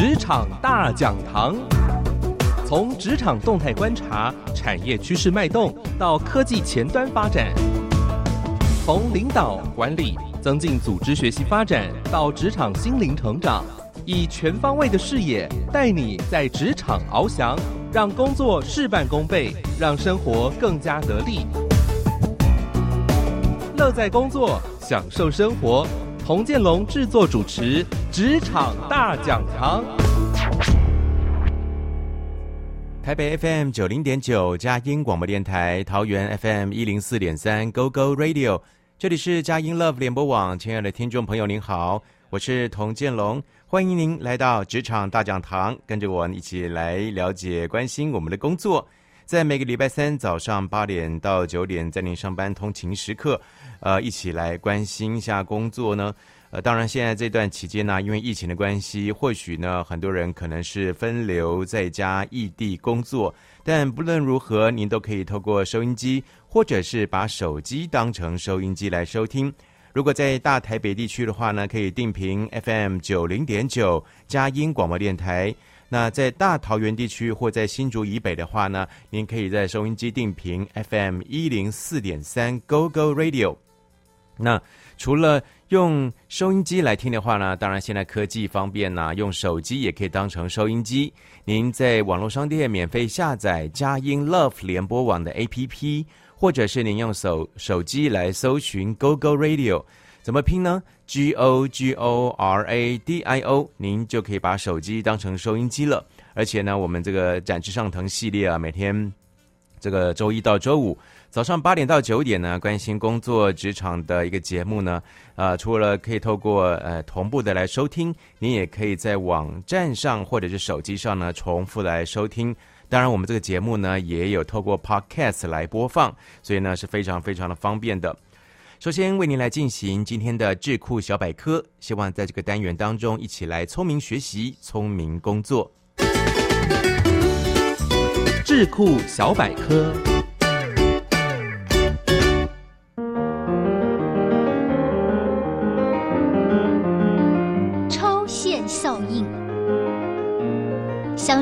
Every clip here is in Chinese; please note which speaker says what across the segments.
Speaker 1: 职场大讲堂，从职场动态观察、产业趋势脉动到科技前端发展，从领导管理、增进组织学习发展到职场心灵成长，以全方位的视野带你在职场翱翔，让工作事半功倍，让生活更加得力。乐在工作，享受生活。童建龙制作主持《职场大讲堂》。
Speaker 2: 台北 FM 九零点九佳音广播电台，桃园 FM 一零四点三 Go Go Radio，这里是佳音 Love 联播网。亲爱的听众朋友，您好，我是童建龙，欢迎您来到《职场大讲堂》，跟着我一起来了解、关心我们的工作。在每个礼拜三早上八点到九点，在您上班通勤时刻，呃，一起来关心一下工作呢。呃，当然，现在这段期间呢，因为疫情的关系，或许呢，很多人可能是分流在家异地工作。但不论如何，您都可以透过收音机，或者是把手机当成收音机来收听。如果在大台北地区的话呢，可以定频 FM 九零点九佳音广播电台。那在大桃园地区或在新竹以北的话呢，您可以在收音机定频 FM 一零四点三 Go Go Radio。那除了用收音机来听的话呢，当然现在科技方便呐，用手机也可以当成收音机。您在网络商店免费下载佳音 Love 联播网的 APP，或者是您用手手机来搜寻 Go Go Radio。怎么拼呢？G O G O R A D I O，您就可以把手机当成收音机了。而且呢，我们这个展翅上腾系列啊，每天这个周一到周五早上八点到九点呢，关心工作职场的一个节目呢，呃，除了可以透过呃同步的来收听，您也可以在网站上或者是手机上呢重复来收听。当然，我们这个节目呢也有透过 Podcast 来播放，所以呢是非常非常的方便的。首先为您来进行今天的智库小百科，希望在这个单元当中一起来聪明学习、聪明工作。
Speaker 1: 智库小百科，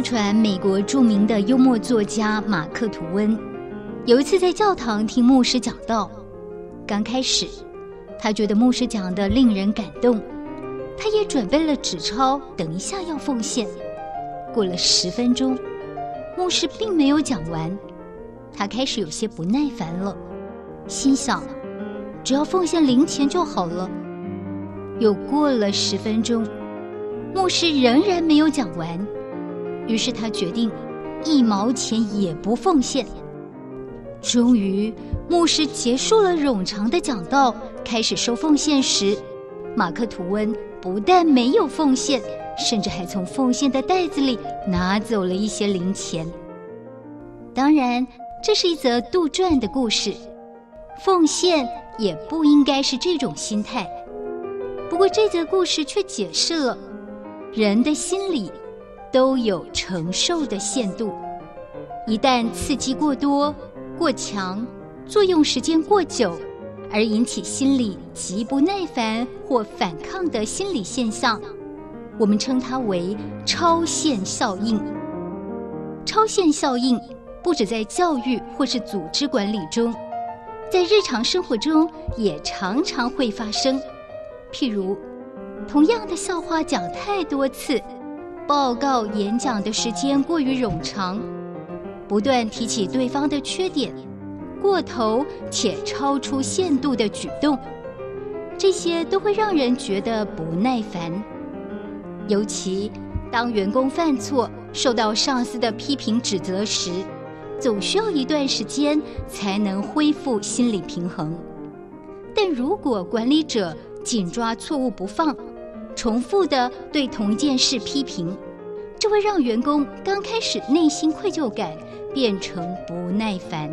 Speaker 3: 传美国著名的幽默作家马克·吐温有一次在教堂听牧师讲道。刚开始，他觉得牧师讲的令人感动，他也准备了纸钞，等一下要奉献。过了十分钟，牧师并没有讲完，他开始有些不耐烦了，心想：只要奉献零钱就好了。又过了十分钟，牧师仍然没有讲完，于是他决定一毛钱也不奉献。终于，牧师结束了冗长的讲道，开始收奉献时，马克·吐温不但没有奉献，甚至还从奉献的袋子里拿走了一些零钱。当然，这是一则杜撰的故事，奉献也不应该是这种心态。不过，这则故事却解释了人的心里都有承受的限度，一旦刺激过多，过强，作用时间过久，而引起心理极不耐烦或反抗的心理现象，我们称它为超限效应。超限效应不止在教育或是组织管理中，在日常生活中也常常会发生。譬如，同样的笑话讲太多次，报告演讲的时间过于冗长。不断提起对方的缺点，过头且超出限度的举动，这些都会让人觉得不耐烦。尤其当员工犯错，受到上司的批评指责时，总需要一段时间才能恢复心理平衡。但如果管理者紧抓错误不放，重复的对同一件事批评，这会让员工刚开始内心愧疚感。变成不耐烦，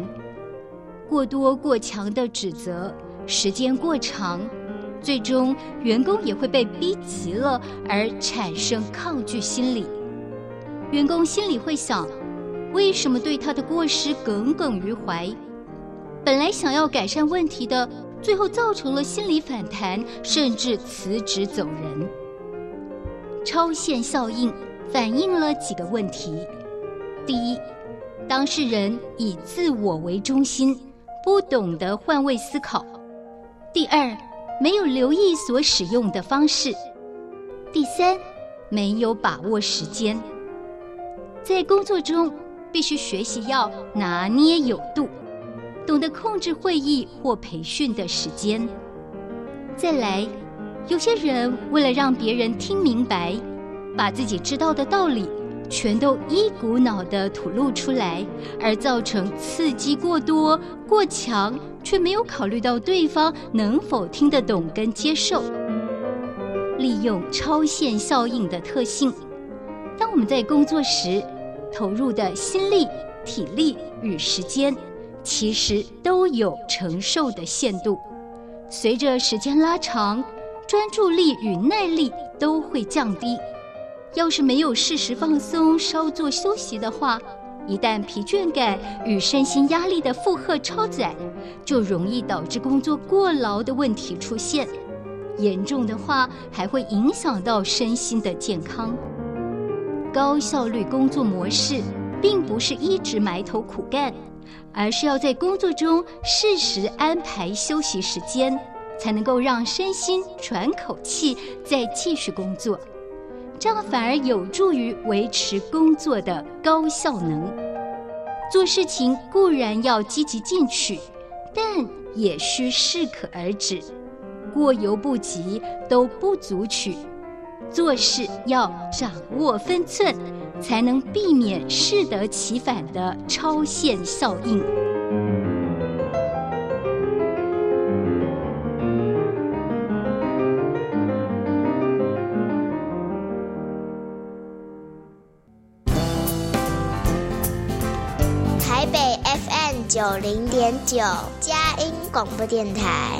Speaker 3: 过多过强的指责，时间过长，最终员工也会被逼急了而产生抗拒心理。员工心里会想：为什么对他的过失耿耿于怀？本来想要改善问题的，最后造成了心理反弹，甚至辞职走人。超限效应反映了几个问题：第一，当事人以自我为中心，不懂得换位思考；第二，没有留意所使用的方式；第三，没有把握时间。在工作中，必须学习要拿捏有度，懂得控制会议或培训的时间。再来，有些人为了让别人听明白，把自己知道的道理全都一股脑地吐露出来，而造成刺激过多、过强，却没有考虑到对方能否听得懂跟接受。利用超限效应的特性，当我们在工作时，投入的心力、体力与时间，其实都有承受的限度。随着时间拉长，专注力与耐力都会降低。要是没有适时放松、稍作休息的话，一旦疲倦感与身心压力的负荷超载，就容易导致工作过劳的问题出现。严重的话，还会影响到身心的健康。高效率工作模式，并不是一直埋头苦干，而是要在工作中适时安排休息时间，才能够让身心喘口气，再继续工作。这样反而有助于维持工作的高效能。做事情固然要积极进取，但也需适可而止，过犹不及都不足取。做事要掌握分寸，才能避免适得其反的超限效应。
Speaker 4: 台北 FM 九零点九，佳音广播电台。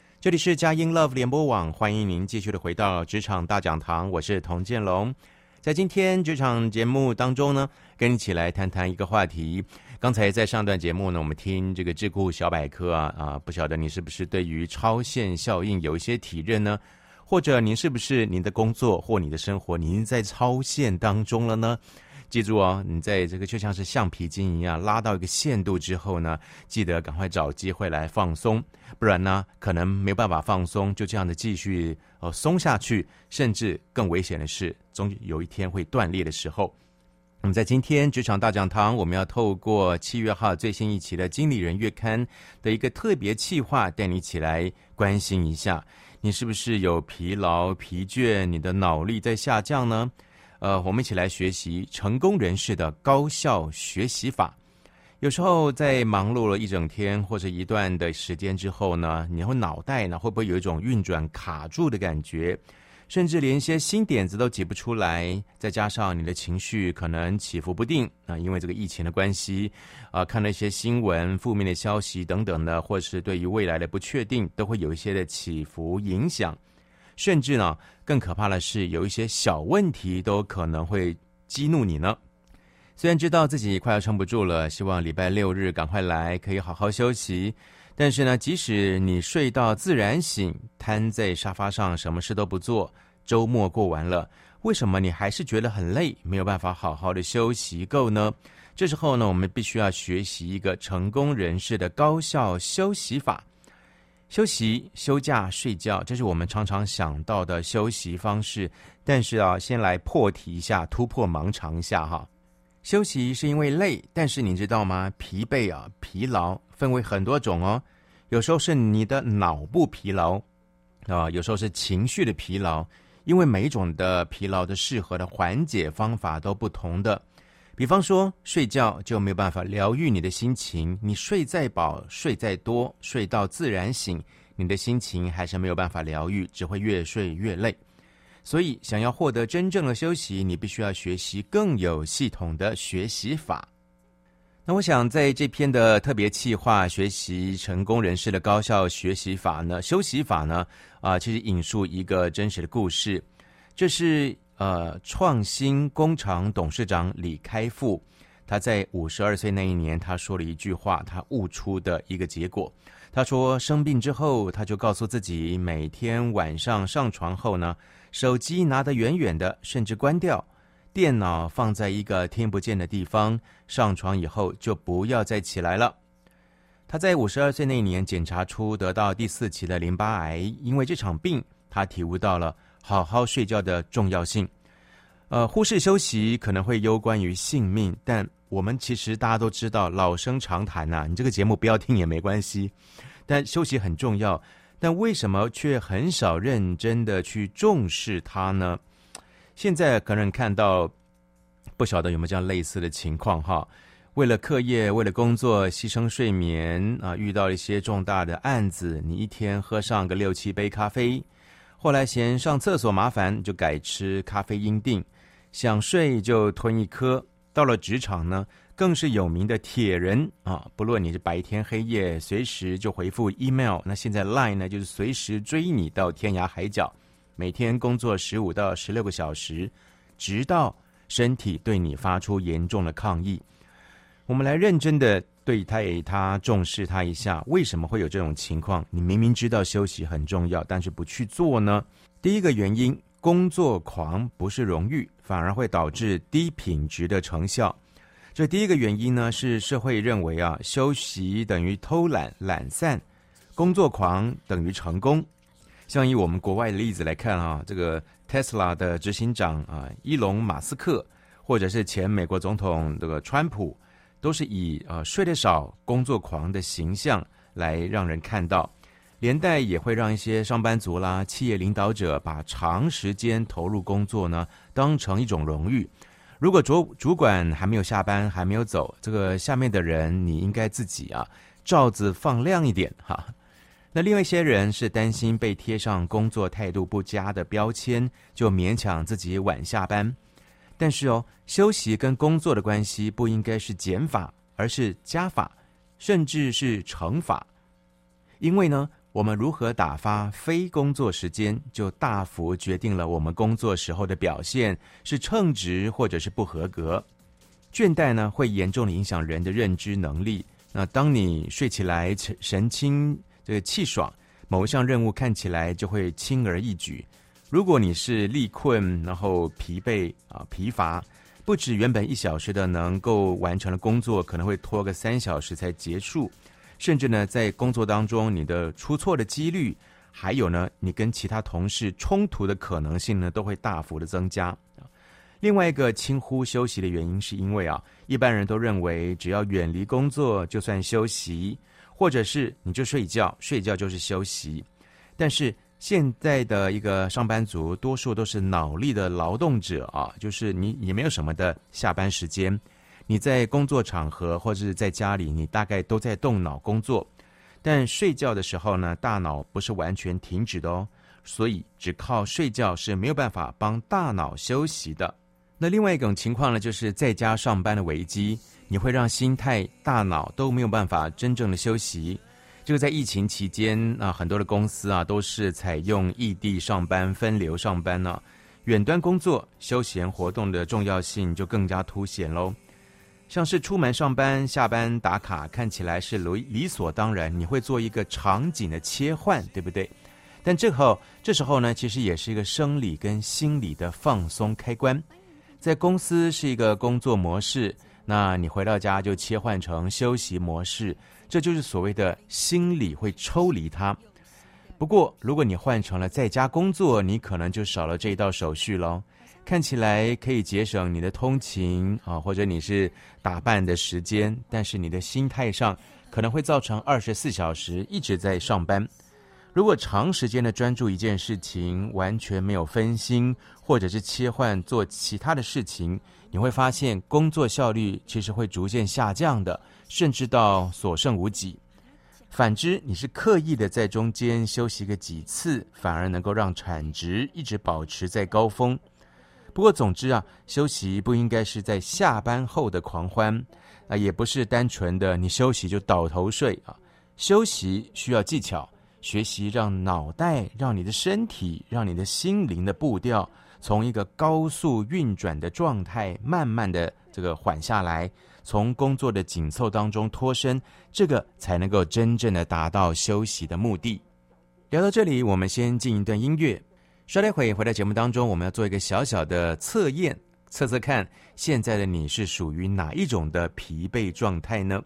Speaker 2: 这里是佳音 Love 联播网，欢迎您继续的回到职场大讲堂，我是童建龙。在今天这场节目当中呢，跟你一起来谈谈一个话题。刚才在上段节目呢，我们听这个智库小百科啊啊，不晓得你是不是对于超限效应有一些体认呢？或者您是不是您的工作或你的生活，您在超限当中了呢？记住哦，你在这个就像是橡皮筋一样，拉到一个限度之后呢，记得赶快找机会来放松，不然呢，可能没有办法放松，就这样的继续呃松下去，甚至更危险的是，终有一天会断裂的时候。那么在今天职场大讲堂，我们要透过七月号最新一期的《经理人月刊》的一个特别企划，带你一起来关心一下，你是不是有疲劳、疲倦，你的脑力在下降呢？呃，我们一起来学习成功人士的高效学习法。有时候在忙碌了一整天或者一段的时间之后呢，你会脑袋呢会不会有一种运转卡住的感觉，甚至连一些新点子都挤不出来？再加上你的情绪可能起伏不定啊，因为这个疫情的关系啊，看了一些新闻、负面的消息等等的，或是对于未来的不确定，都会有一些的起伏影响。甚至呢，更可怕的是，有一些小问题都可能会激怒你呢。虽然知道自己快要撑不住了，希望礼拜六日赶快来，可以好好休息。但是呢，即使你睡到自然醒，瘫在沙发上什么事都不做，周末过完了，为什么你还是觉得很累，没有办法好好的休息够呢？这时候呢，我们必须要学习一个成功人士的高效休息法。休息、休假、睡觉，这是我们常常想到的休息方式。但是啊，先来破题一下，突破盲肠一下哈。休息是因为累，但是你知道吗？疲惫啊，疲劳分为很多种哦。有时候是你的脑部疲劳啊，有时候是情绪的疲劳。因为每一种的疲劳的适合的缓解方法都不同的。比方说，睡觉就没有办法疗愈你的心情。你睡再饱，睡再多，睡到自然醒，你的心情还是没有办法疗愈，只会越睡越累。所以，想要获得真正的休息，你必须要学习更有系统的学习法。那我想在这篇的特别企划学习成功人士的高效学习法呢，休息法呢，啊、其实引述一个真实的故事，这是呃创新工厂董事长李开复，他在五十二岁那一年，他说了一句话，他悟出的一个结果。他说生病之后，他就告诉自己，每天晚上上床后呢，手机拿得远远的，甚至关掉。电脑放在一个听不见的地方，上床以后就不要再起来了。他在五十二岁那年检查出得到第四期的淋巴癌，因为这场病，他体悟到了好好睡觉的重要性。呃，忽视休息可能会攸关于性命，但我们其实大家都知道，老生常谈呐、你这个节目不要听也没关系。但休息很重要，但为什么却很少认真的去重视它呢？现在可能看到，不晓得有没有这样类似的情况哈？为了课业，为了工作，牺牲睡眠啊！遇到一些重大的案子，你一天喝上个六七杯咖啡，后来嫌上厕所麻烦，就改吃咖啡因錠，想睡就吞一颗。到了职场呢，更是有名的铁人啊！不论你是白天黑夜，随时就回复 email。那现在 Line 呢，就是随时追你到天涯海角。每天工作十五到十六个小时，直到身体对你发出严重的抗议。我们来认真的对待他，重视他一下。为什么会有这种情况？你明明知道休息很重要，但是不去做呢？第一个原因，工作狂不是荣誉，反而会导致低品质的成效。这第一个原因呢，是社会认为啊，休息等于偷懒、懒散，工作狂等于成功。像以我们国外的例子来看啊，这个特斯拉的执行长啊，伊隆马斯克，或者是前美国总统这个川普，都是以呃睡得少、工作狂的形象来让人看到，连带也会让一些上班族啦、企业领导者把长时间投入工作呢当成一种荣誉。如果主主管还没有下班、还没有走，这个下面的人你应该自己啊罩子放亮一点哈。那另外一些人是担心被贴上工作态度不佳的标签，就勉强自己晚下班。但是哦，休息跟工作的关系不应该是减法，而是加法，甚至是乘法。因为呢，我们如何打发非工作时间，就大幅决定了我们工作时候的表现是称职或者是不合格。倦怠呢，会严重的影响人的认知能力。那当你睡起来神清。这个气爽，某一项任务看起来就会轻而易举。如果你是力困，然后疲惫啊疲乏，不止原本一小时的能够完成的工作，可能会拖个三小时才结束。甚至呢，在工作当中，你的出错的几率，还有呢，你跟其他同事冲突的可能性呢，都会大幅的增加。另外一个轻忽休息的原因，是因为啊，一般人都认为只要远离工作就算休息。或者是你就睡觉，睡觉就是休息。但是现在的一个上班族，多数都是脑力的劳动者啊，就是你也没有什么的下班时间。你在工作场合或者是在家里，你大概都在动脑工作。但睡觉的时候呢，大脑不是完全停止的哦，所以只靠睡觉是没有办法帮大脑休息的。那另外一种情况呢，就是在家上班的危机。你会让心态、大脑都没有办法真正的休息。这个在疫情期间啊，很多的公司啊都是采用异地上班、分流上班呢、远端工作、休闲活动的重要性就更加凸显喽。像是出门上班、下班打卡，看起来是理理所当然，你会做一个场景的切换，对不对？但这后这时候呢，其实也是一个生理跟心理的放松开关。在公司是一个工作模式。那你回到家就切换成休息模式，这就是所谓的心理会抽离它。不过，如果你换成了在家工作，你可能就少了这一道手续喽。看起来可以节省你的通勤啊，或者你是打扮的时间，但是你的心态上可能会造成二十四小时一直在上班。如果长时间的专注一件事情，完全没有分心，或者是切换做其他的事情，你会发现工作效率其实会逐渐下降的，甚至到所剩无几。反之，你是刻意的在中间休息个几次，反而能够让产值一直保持在高峰。不过，总之啊，休息不应该是在下班后的狂欢啊，也不是单纯的你休息就倒头睡啊。休息需要技巧，学习让脑袋、让你的身体、让你的心灵的步调，从一个高速运转的状态，慢慢的这个缓下来，从工作的紧凑当中脱身，这个才能够真正的达到休息的目的。聊到这里，我们先进一段音乐。稍待会回到节目当中，我们要做一个小小的测验，测测看现在的你是属于哪一种的疲惫状态呢？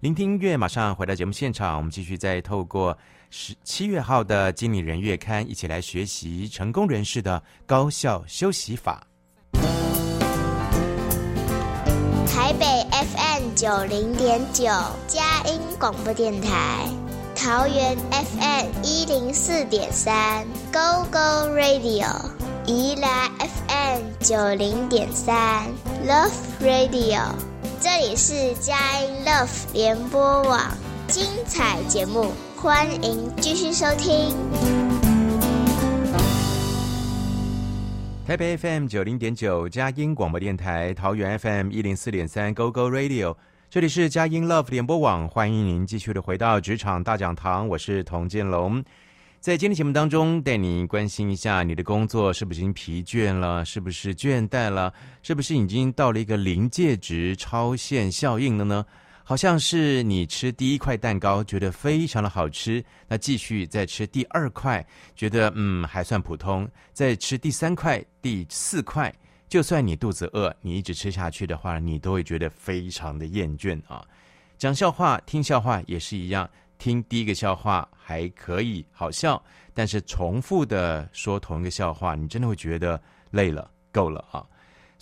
Speaker 2: 聆听音乐，马上回到节目现场，我们继续再透过十七月号的《经理人月刊》一起来学习成功人士的高效休息法。
Speaker 4: 台北 FM 九零点九，佳音广播电台。桃园 FM 一零四点三，Go Go Radio；宜兰 FM 九零点三，Love Radio。这里是佳音 Love 联播网，精彩节目，欢迎继续收听。
Speaker 2: 台北 FM 九零点九，佳音广播电台；桃园 FM 一零四点三，Go Go Radio。这里是佳音 Love 联播网，欢迎您继续的回到职场大讲堂，我是童建龙。在今天节目当中，带你关心一下你的工作是不是已经疲倦了，是不是倦怠了，是不是已经到了一个临界值、超限效应了呢？好像是你吃第一块蛋糕觉得非常的好吃，那继续再吃第二块，觉得嗯还算普通，再吃第三块、第四块。就算你肚子饿，你一直吃下去的话，你都会觉得非常的厌倦啊。讲笑话、听笑话也是一样，听第一个笑话还可以好笑，但是重复的说同一个笑话，你真的会觉得累了，够了啊。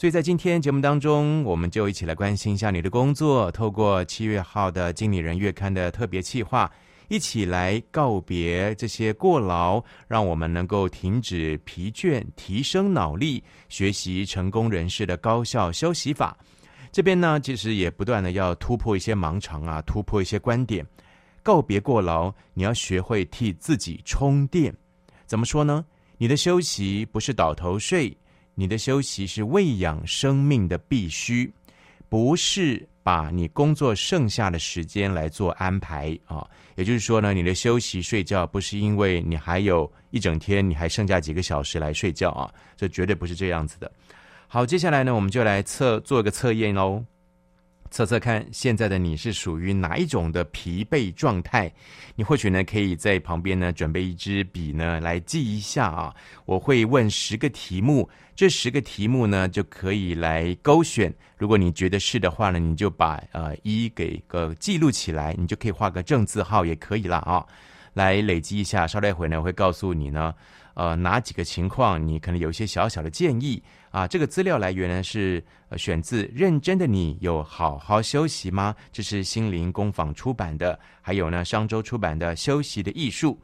Speaker 2: 所以在今天节目当中，我们就一起来关心一下你的工作，透过七月号的《经理人月刊》的特别企划。一起来告别这些过劳，让我们能够停止疲倦，提升脑力，学习成功人士的高效休息法。这边呢，其实也不断的要突破一些盲肠啊，突破一些观点。告别过劳，你要学会替自己充电。怎么说呢？你的休息不是倒头睡，你的休息是喂养生命的必须，不是。把你工作剩下的时间来做安排啊，也就是说呢，你的休息睡觉不是因为你还有一整天，你还剩下几个小时来睡觉啊，这绝对不是这样子的。好，接下来呢，我们就来测做一个测验喽。测测看，现在的你是属于哪一种的疲惫状态？你或许呢，可以在旁边呢准备一支笔呢来记一下啊。我会问十个题目，这十个题目呢就可以来勾选。如果你觉得是的话呢，你就把呃一给个记录起来，你就可以画个正字号也可以了啊。来累积一下，稍待会呢会告诉你呢。呃，哪几个情况你可能有一些小小的建议啊？这个资料来源呢是选自《认真的你有好好休息吗》？这是心灵工坊出版的，还有呢商周出版的《休息的艺术》。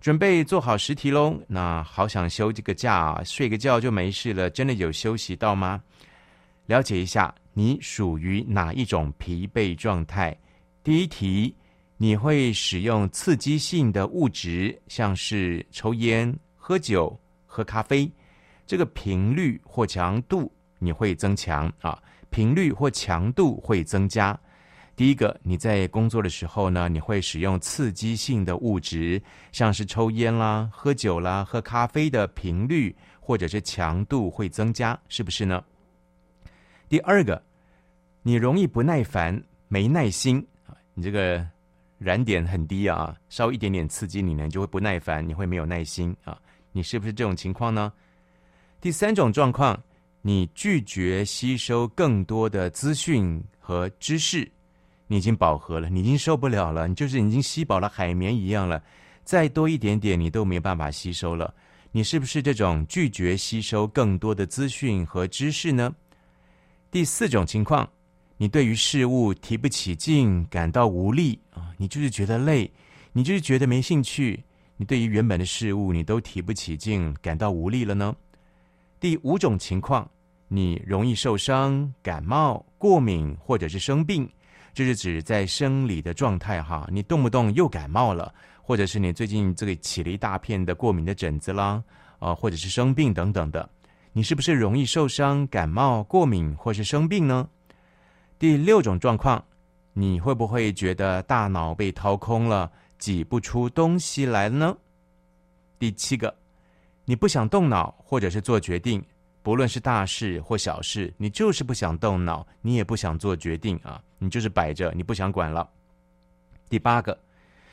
Speaker 2: 准备做好十题喽。那好想休这个假，睡个觉就没事了，真的有休息到吗？了解一下，你属于哪一种疲惫状态？第一题，你会使用刺激性的物质，像是抽烟。喝酒、喝咖啡，这个频率或强度你会增强啊，频率或强度会增加。第一个，你在工作的时候呢，你会使用刺激性的物质，像是抽烟啦、喝酒啦、喝咖啡的频率或者是强度会增加，是不是呢？第二个，你容易不耐烦、没耐心啊，你这个燃点很低啊，稍微一点点刺激你呢，就会不耐烦，你会没有耐心啊。你是不是这种情况呢？第三种状况，你拒绝吸收更多的资讯和知识，你已经饱和了，你已经受不了了，你就是已经吸饱了海绵一样了，再多一点点你都没办法吸收了。你是不是这种拒绝吸收更多的资讯和知识呢？第四种情况，你对于事物提不起劲，感到无力啊，你就是觉得累，你就是觉得没兴趣。对于原本的事物，你都提不起劲，感到无力了呢？第五种情况，你容易受伤、感冒、过敏或者是生病，这是指在生理的状态哈。你动不动又感冒了，或者是你最近这个起了一大片的过敏的疹子啦，啊，或者是生病等等的。你是不是容易受伤、感冒、过敏或是生病呢？第六种状况，你会不会觉得大脑被掏空了，挤不出东西来了呢？第七个，你不想动脑或者是做决定，不论是大事或小事，你就是不想动脑，你也不想做决定啊，你就是摆着，你不想管了。第八个，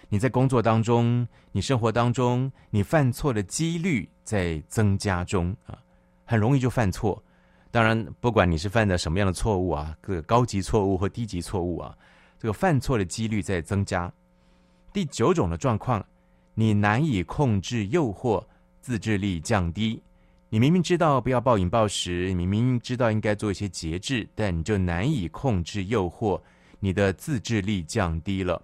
Speaker 2: 你在工作当中、你生活当中，你犯错的几率在增加中啊。很容易就犯错，当然，不管你是犯的什么样的错误啊，个高级错误或低级错误啊，这个犯错的几率在增加。第九种的状况，你难以控制诱惑，自制力降低。你明明知道不要暴饮暴食，你明明知道应该做一些节制，但你就难以控制诱惑，你的自制力降低了。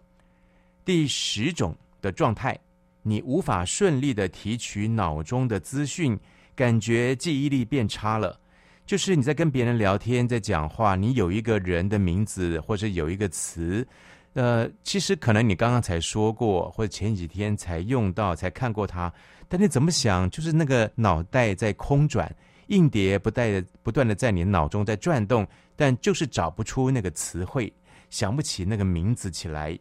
Speaker 2: 第十种的状态，你无法顺利的提取脑中的资讯。感觉记忆力变差了，就是你在跟别人聊天，在讲话，你有一个人的名字或者有一个词，呃，其实可能你刚刚才说过，或者前几天才用到，才看过它，但你怎么想，就是那个脑袋在空转，硬碟不带不断的在你脑中在转动，但就是找不出那个词汇，想不起那个名字起来，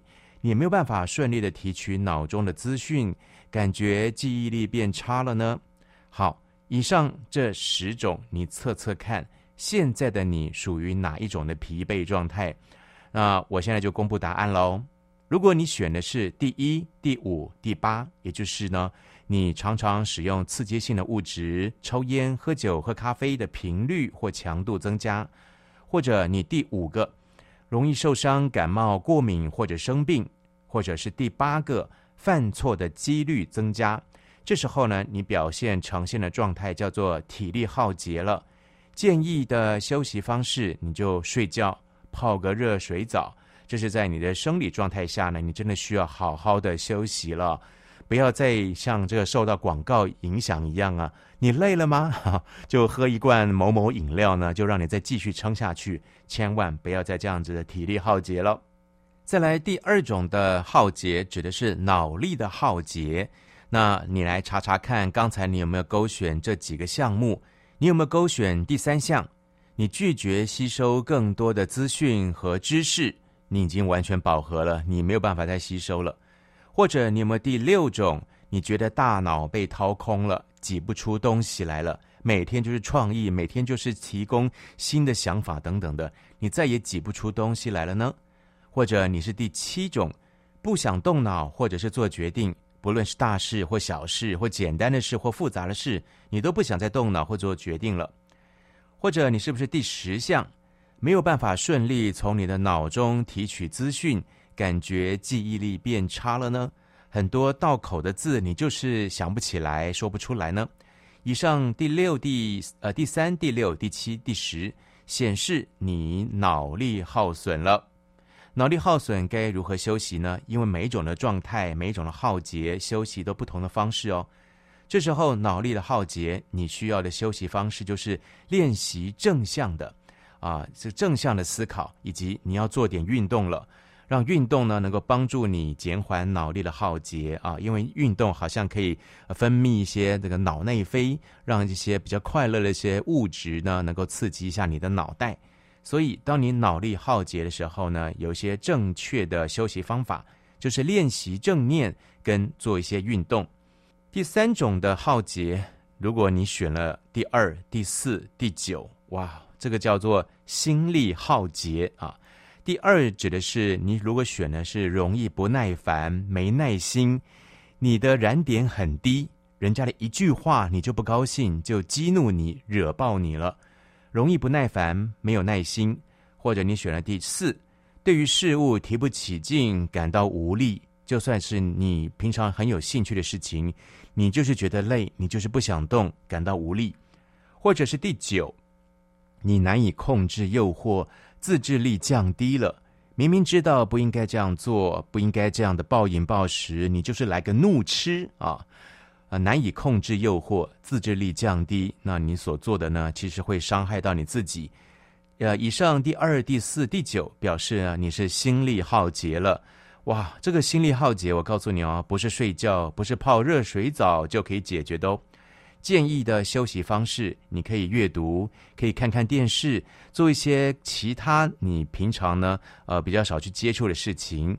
Speaker 2: 你也没有办法顺利的提取脑中的资讯，感觉记忆力变差了呢。好。以上这十种，你测测看，现在的你属于哪一种的疲惫状态？那我现在就公布答案喽。如果你选的是第一、第五、第八，也就是呢，你常常使用刺激性的物质、抽烟、喝酒、喝咖啡的频率或强度增加，或者你第五个容易受伤、感冒、过敏或者生病，或者是第八个犯错的几率增加。这时候呢，你表现呈现的状态叫做体力耗竭了。建议的休息方式，你就睡觉，泡个热水澡。这是在你的生理状态下呢，你真的需要好好的休息了，不要再像这个受到广告影响一样啊。你累了吗？就喝一罐某某饮料呢，就让你再继续撑下去。千万不要再这样子的体力耗竭了。再来第二种的耗竭，指的是脑力的耗竭。那你来查查看，刚才你有没有勾选这几个项目？你有没有勾选第三项？你拒绝吸收更多的资讯和知识，你已经完全饱和了，你没有办法再吸收了。或者你有没有第六种？你觉得大脑被掏空了，挤不出东西来了，每天就是创意，每天就是提供新的想法等等的，你再也挤不出东西来了呢？或者你是第七种，不想动脑，或者是做决定。不论是大事或小事，或简单的事或复杂的事，你都不想再动脑或做决定了。或者你是不是第十项，没有办法顺利从你的脑中提取资讯，感觉记忆力变差了呢？很多道口的字你就是想不起来，说不出来呢？以上第六、第呃第三、第六、第七、第十显示你脑力耗损了。脑力耗损该如何休息呢？因为每一种的状态、每一种的耗竭，休息都不同的方式哦。这时候脑力的耗竭，你需要的休息方式就是练习正向的啊，这正向的思考，以及你要做点运动了，让运动呢能够帮助你减缓脑力的耗竭啊。因为运动好像可以分泌一些这个脑内啡，让一些比较快乐的一些物质呢能够刺激一下你的脑袋。所以，当你脑力耗竭的时候呢，有一些正确的休息方法，就是练习正念跟做一些运动。第三种的浩劫，如果你选了第二、第四、第九，哇，这个叫做心力浩劫啊。第二指的是你如果选的是容易不耐烦、没耐心，你的燃点很低，人家的一句话你就不高兴，就激怒你、惹爆你了。容易不耐烦，没有耐心，或者你选了第四，对于事物提不起劲，感到无力。就算是你平常很有兴趣的事情，你就是觉得累，你就是不想动，感到无力。或者是第九，你难以控制诱惑，自制力降低了。明明知道不应该这样做，不应该这样的暴饮暴食，你就是来个怒吃啊。难以控制诱惑，自制力降低，那你所做的呢，其实会伤害到你自己。呃，以上第二、第四、第九表示啊，你是心力耗竭了。哇，这个心力耗竭，我告诉你哦，不是睡觉，不是泡热水澡就可以解决的哦。建议的休息方式，你可以阅读，可以看看电视，做一些其他你平常呢呃比较少去接触的事情。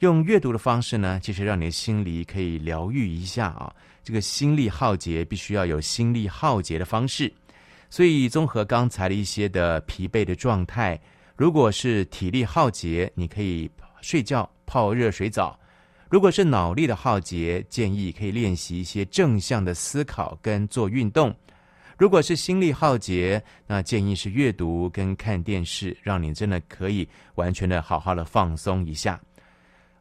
Speaker 2: 用阅读的方式呢，其实让你的心里可以疗愈一下啊。这个心力耗竭，必须要有心力耗竭的方式。所以，综合刚才的一些的疲惫的状态，如果是体力耗竭，你可以睡觉、泡热水澡。如果是脑力的耗竭，建议可以练习一些正向的思考跟做运动。如果是心力耗竭，那建议是阅读跟看电视，让你真的可以完全的好好的放松一下。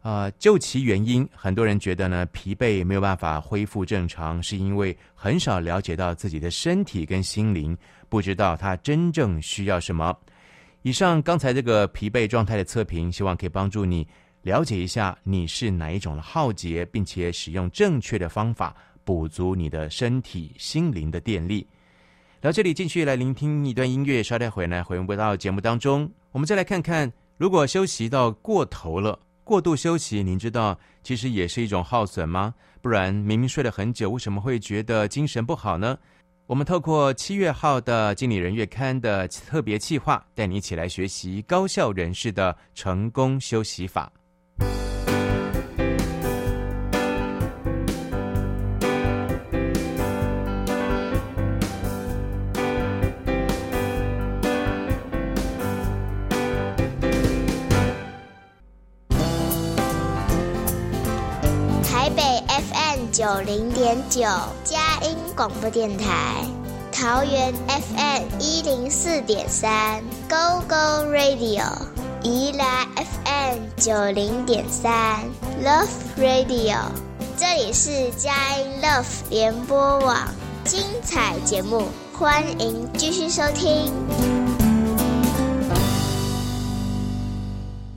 Speaker 2: 呃，就其原因，很多人觉得呢，疲惫没有办法恢复正常，是因为很少了解到自己的身体跟心灵，不知道他真正需要什么。以上刚才这个疲惫状态的测评，希望可以帮助你。了解一下你是哪一种的耗竭，并且使用正确的方法补足你的身体、心灵的电力。到这里，继续来聆听一段音乐，稍待回来回归到节目当中。我们再来看看，如果休息到过头了，过度休息，您知道其实也是一种耗损吗？不然明明睡了很久，为什么会觉得精神不好呢？我们透过七月号的《经理人月刊》的特别企划，带你一起来学习高效人士的成功休息法。
Speaker 4: 台北 FM 九零点九，佳音广播电台；桃园 FM 一零四点三，Go Go Radio；宜兰 FM 九零点三，Love Radio。这里是佳音 Love 联播网，精彩节目，欢迎继续收听。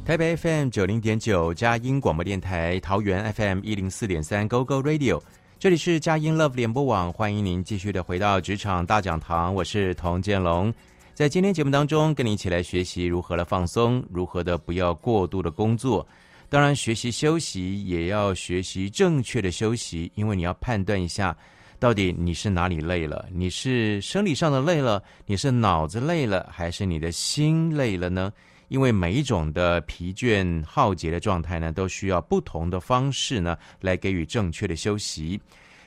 Speaker 2: 台北 FM 九零点九，佳音广播电台，桃园 FM 一零四点三，Go Go Radio，这里是佳音 Love 联播网，欢迎您继续的回到职场大讲堂，我是童建龙，在今天节目当中，跟你一起来学习如何的放松，如何的不要过度的工作，当然学习休息也要学习正确的休息，因为你要判断一下，到底你是哪里累了，你是生理上的累了，你是脑子累了，还是你的心累了呢？因为每一种的疲倦耗竭的状态呢，都需要不同的方式呢，来给予正确的休息。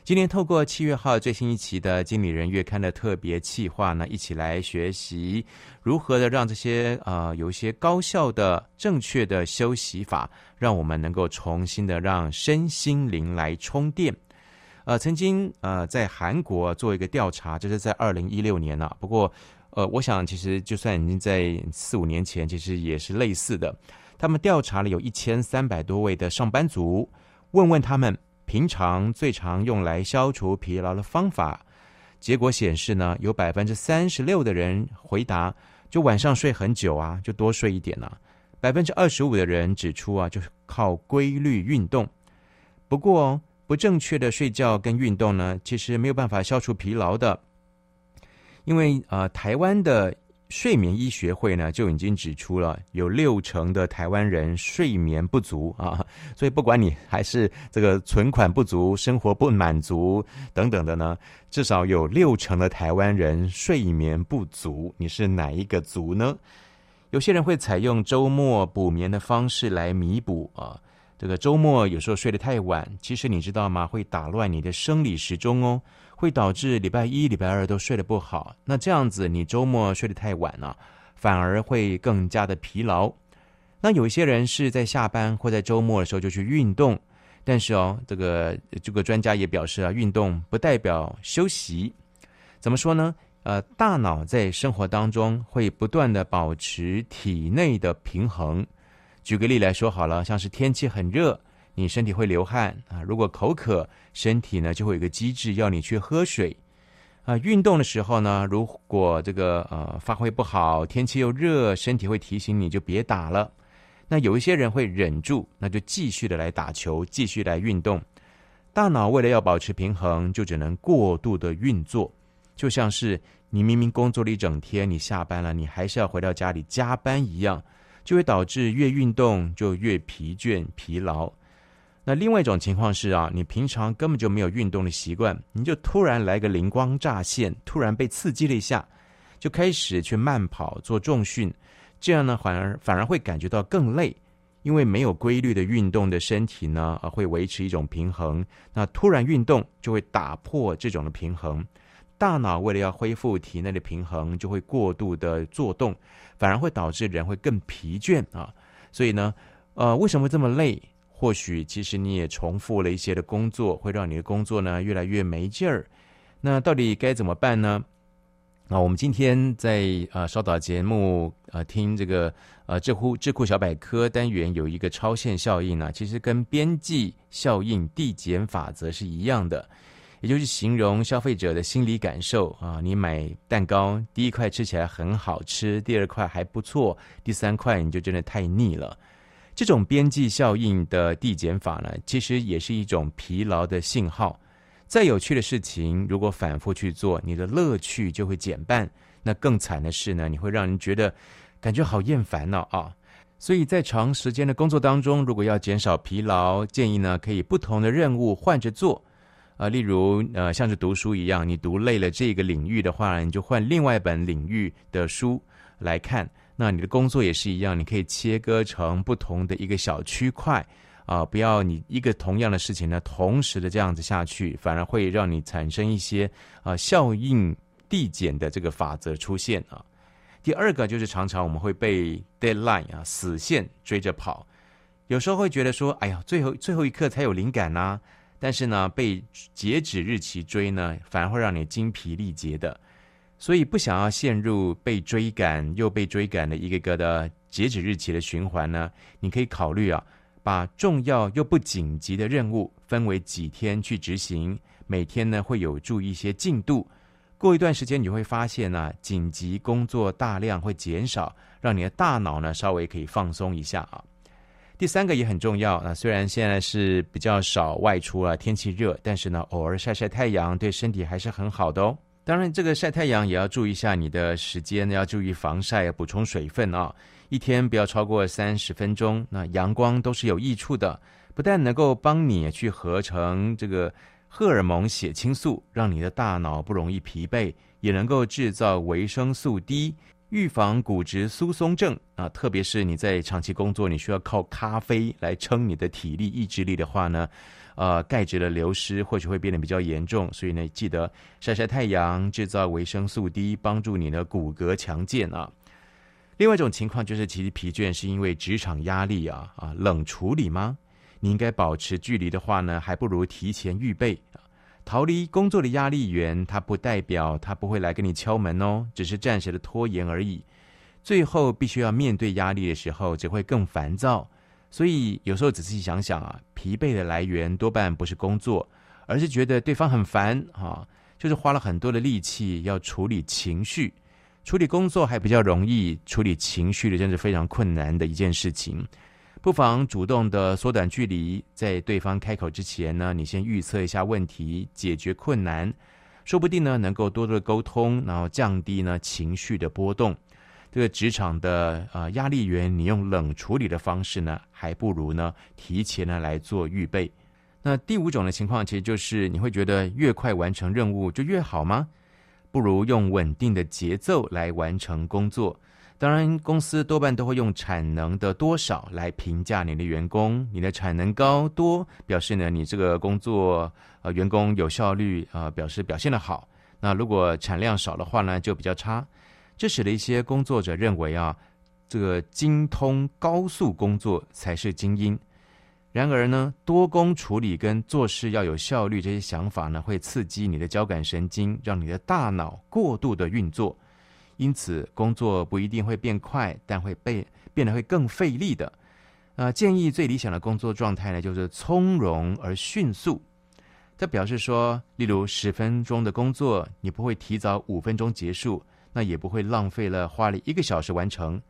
Speaker 2: 今天透过七月号最新一期的《经理人月刊》的特别企划呢，一起来学习如何的让这些呃有一些高效的正确的休息法，让我们能够重新的让身心灵来充电。呃，曾经呃在韩国做一个调查，这是在二零一六年呢，不过。呃，我想其实就算已经在四五年前，其实也是类似的。他们调查了有一千三百多位的上班族，问问他们平常最常用来消除疲劳的方法。结果显示呢，有百分之三十六的人回答，就晚上睡很久啊，就多睡一点啊。百分之二十五的人指出啊，就是靠规律运动。不过不正确的睡觉跟运动呢，其实没有办法消除疲劳的。因为呃，台湾的睡眠医学会呢就已经指出了，有六成的台湾人睡眠不足啊，所以不管你还是这个存款不足、生活不满足等等的呢，至少有六成的台湾人睡眠不足。你是哪一个族呢？有些人会采用周末补眠的方式来弥补啊，这个周末有时候睡得太晚，其实你知道吗？会打乱你的生理时钟哦。会导致礼拜一、礼拜二都睡得不好，那这样子你周末睡得太晚了，反而会更加的疲劳。那有一些人是在下班或在周末的时候就去运动，但是哦，这个这个专家也表示啊，运动不代表休息。怎么说呢？呃，大脑在生活当中会不断的保持体内的平衡。举个例来说好了，像是天气很热。你身体会流汗啊，如果口渴，身体呢就会有个机制要你去喝水啊。运动的时候呢，如果这个呃发挥不好，天气又热，身体会提醒你就别打了。那有一些人会忍住，那就继续的来打球，继续来运动。大脑为了要保持平衡，就只能过度的运作，就像是你明明工作了一整天，你下班了，你还是要回到家里加班一样，就会导致越运动就越疲倦疲劳。那另外一种情况是啊，你平常根本就没有运动的习惯，你就突然来个灵光乍现，突然被刺激了一下，就开始去慢跑做重训，这样呢，反而反而会感觉到更累，因为没有规律的运动的身体呢，呃，会维持一种平衡，那突然运动就会打破这种的平衡。大脑为了要恢复体内的平衡，就会过度的作动，反而会导致人会更疲倦啊。所以呢，呃，为什么会这么累？或许其实你也重复了一些的工作，会让你的工作呢越来越没劲儿。那到底该怎么办呢？啊，我们今天在呃稍早节目呃听这个呃智库智库小百科单元有一个超限效应呢，其实跟边际效应递减法则是一样的。也就是形容消费者的心理感受啊，你买蛋糕，第一块吃起来很好吃，第二块还不错，第三块你就真的太腻了。这种边际效应的递减法呢，其实也是一种疲劳的信号。再有趣的事情，如果反复去做，你的乐趣就会减半。那更惨的是呢，你会让人觉得感觉好厌烦呢啊。所以在长时间的工作当中，如果要减少疲劳，建议呢可以不同的任务换着做。啊，例如，呃，像是读书一样，你读累了这个领域的话，你就换另外一本领域的书来看。那你的工作也是一样，你可以切割成不同的一个小区块，啊，不要你一个同样的事情呢，同时的这样子下去，反而会让你产生一些啊效应递减的这个法则出现啊。第二个就是常常我们会被 deadline 啊死线追着跑，有时候会觉得说，哎呀，最后最后一刻才有灵感呐。但是呢，被截止日期追呢，反而会让你精疲力竭的。所以不想要陷入被追赶又被追赶的一个个的截止日期的循环呢，你可以考虑啊，把重要又不紧急的任务分为几天去执行，每天呢会有助一些进度。过一段时间，你会发现呢，紧急工作大量会减少，让你的大脑呢稍微可以放松一下啊。第三个也很重要啊，虽然现在是比较少外出了，天气热，但是呢，偶尔晒晒太阳对身体还是很好的哦。当然，这个晒太阳也要注意一下你的时间，要注意防晒，补充水分啊。一天不要超过三十分钟。那阳光都是有益处的，不但能够帮你去合成这个荷尔蒙血清素，让你的大脑不容易疲惫，也能够制造维生素 D。预防骨质疏松症啊，特别是你在长期工作，你需要靠咖啡来撑你的体力意志力的话呢，呃，钙质的流失或许会变得比较严重。所以呢，记得晒晒太阳，制造维生素 D，帮助你的骨骼强健啊。另外一种情况就是，其实疲倦是因为职场压力啊啊，冷处理吗？你应该保持距离的话呢，还不如提前预备。逃离工作的压力源，它不代表他不会来跟你敲门哦，只是暂时的拖延而已。最后必须要面对压力的时候，只会更烦躁。所以有时候仔细想想啊，疲惫的来源多半不是工作，而是觉得对方很烦啊，就是花了很多的力气要处理情绪。处理工作还比较容易，处理情绪的真是非常困难的一件事情。不妨主动的缩短距离，在对方开口之前呢，你先预测一下问题，解决困难，说不定呢能够多多的沟通，然后降低呢情绪的波动。这个职场的呃压力源，你用冷处理的方式呢，还不如呢提前呢来做预备。那第五种的情况，其实就是你会觉得越快完成任务就越好吗？不如用稳定的节奏来完成工作。当然，公司多半都会用产能的多少来评价你的员工。你的产能高多，表示呢你这个工作呃员工有效率啊，呃，表示表现的好。那如果产量少的话呢，就比较差。这使得一些工作者认为啊，这个精通高速工作才是精英。然而呢，多工处理跟做事要有效率这些想法呢，会刺激你的交感神经，让你的大脑过度的运作。因此，工作不一定会变快，但会被变得会更费力的。呃，建议最理想的工作状态呢，就是从容而迅速。这表示说，例如十分钟的工作，你不会提早五分钟结束，那也不会浪费了花了一个小时完成。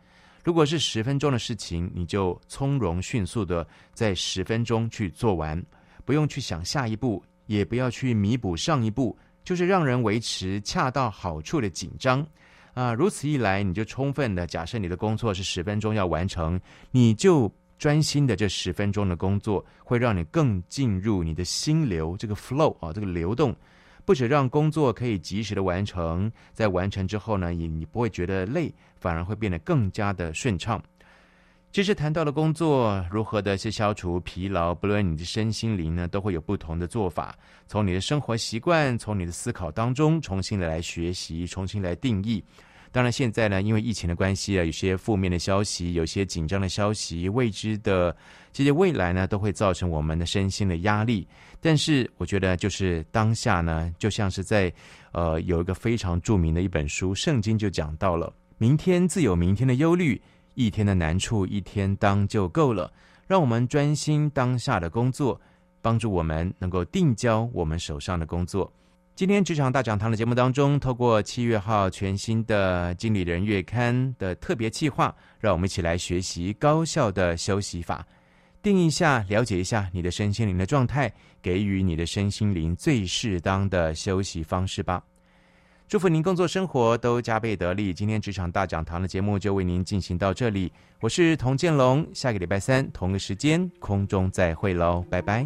Speaker 2: 如果是十分钟的事情，你就从容迅速的在十分钟去做完，不用去想下一步，也不要去弥补上一步，就是让人维持恰到好处的紧张。啊，如此一来，你就充分的假设你的工作是十分钟要完成，你就专心的这十分钟的工作，会让你更进入你的心流这个 flow 啊，这个流动，或者让工作可以及时的完成，在完成之后呢，你你不会觉得累，反而会变得更加的顺畅。其实谈到了工作如何的去消除疲劳，不论你的身心灵呢，都会有不同的做法。从你的生活习惯，从你的思考当中，重新的来学习，重新来定义。当然，现在呢，因为疫情的关系啊，有些负面的消息，有些紧张的消息，未知的这些未来呢，都会造成我们的身心的压力。但是，我觉得就是当下呢，就像是在呃，有一个非常著名的一本书《圣经》就讲到了：明天自有明天的忧虑，一天的难处一天当就够了。让我们专心当下的工作，帮助我们能够定交我们手上的工作。今天职场大讲堂的节目当中，透过七月号全新的《经理人月刊》的特别企划，让我们一起来学习高效的休息法，定一下，了解一下你的身心灵的状态，给予你的身心灵最适当的休息方式吧。祝福您工作生活都加倍得力。今天职场大讲堂的节目就为您进行到这里，我是童建龙，下个礼拜三同个时间空中再会喽，拜拜。